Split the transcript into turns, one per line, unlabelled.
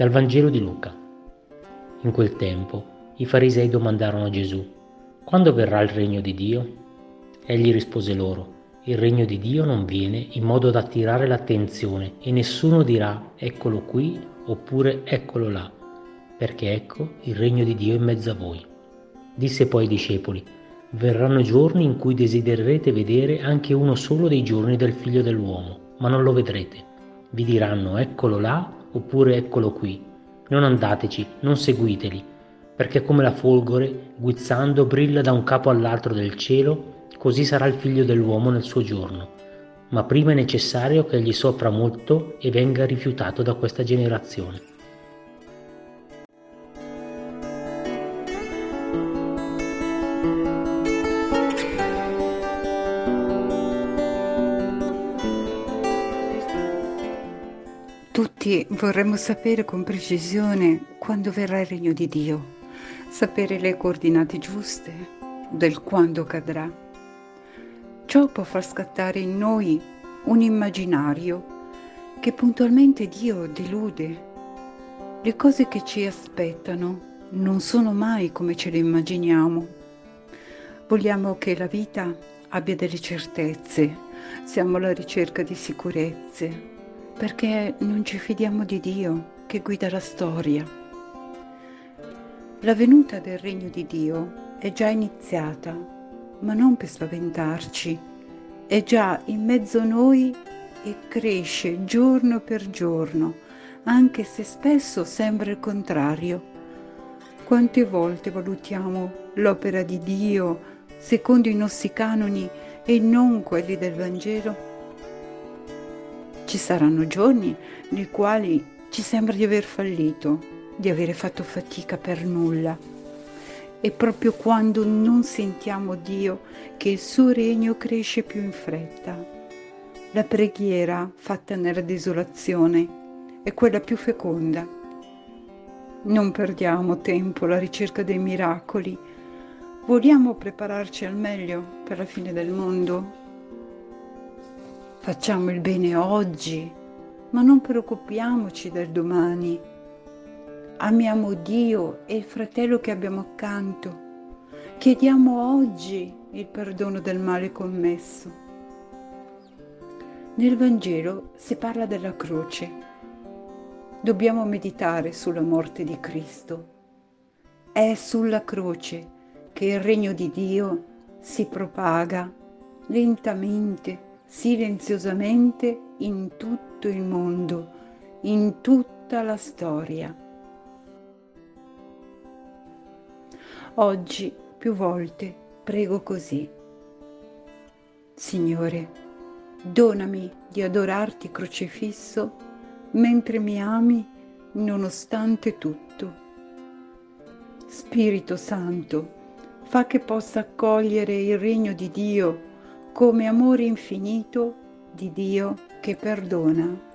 Dal Vangelo di Luca. In quel tempo i farisei domandarono a Gesù, quando verrà il regno di Dio? Egli rispose loro, il regno di Dio non viene in modo da attirare l'attenzione e nessuno dirà eccolo qui oppure eccolo là, perché ecco il regno di Dio in mezzo a voi. Disse poi ai discepoli, verranno giorni in cui desidererete vedere anche uno solo dei giorni del figlio dell'uomo, ma non lo vedrete. Vi diranno eccolo là oppure eccolo qui. Non andateci, non seguiteli, perché come la folgore, guizzando, brilla da un capo all'altro del cielo, così sarà il figlio dell'uomo nel suo giorno. Ma prima è necessario che egli soffra molto e venga rifiutato da questa generazione.
Tutti vorremmo sapere con precisione quando verrà il regno di Dio, sapere le coordinate giuste del quando cadrà. Ciò può far scattare in noi un immaginario che puntualmente Dio delude. Le cose che ci aspettano non sono mai come ce le immaginiamo. Vogliamo che la vita abbia delle certezze, siamo alla ricerca di sicurezze, perché non ci fidiamo di Dio che guida la storia. La venuta del regno di Dio è già iniziata, ma non per spaventarci, è già in mezzo a noi e cresce giorno per giorno, anche se spesso sembra il contrario. Quante volte valutiamo l'opera di Dio secondo i nostri canoni e non quelli del Vangelo? Ci saranno giorni nei quali ci sembra di aver fallito, di avere fatto fatica per nulla. È proprio quando non sentiamo Dio che il suo regno cresce più in fretta. La preghiera fatta nella desolazione è quella più feconda. Non perdiamo tempo alla ricerca dei miracoli. Vogliamo prepararci al meglio per la fine del mondo? Facciamo il bene oggi, ma non preoccupiamoci del domani. Amiamo Dio e il fratello che abbiamo accanto. Chiediamo oggi il perdono del male commesso. Nel Vangelo si parla della croce. Dobbiamo meditare sulla morte di Cristo. È sulla croce che il regno di Dio si propaga lentamente silenziosamente in tutto il mondo, in tutta la storia. Oggi più volte prego così. Signore, donami di adorarti crocifisso mentre mi ami nonostante tutto. Spirito Santo, fa che possa accogliere il regno di Dio come amore infinito di Dio che perdona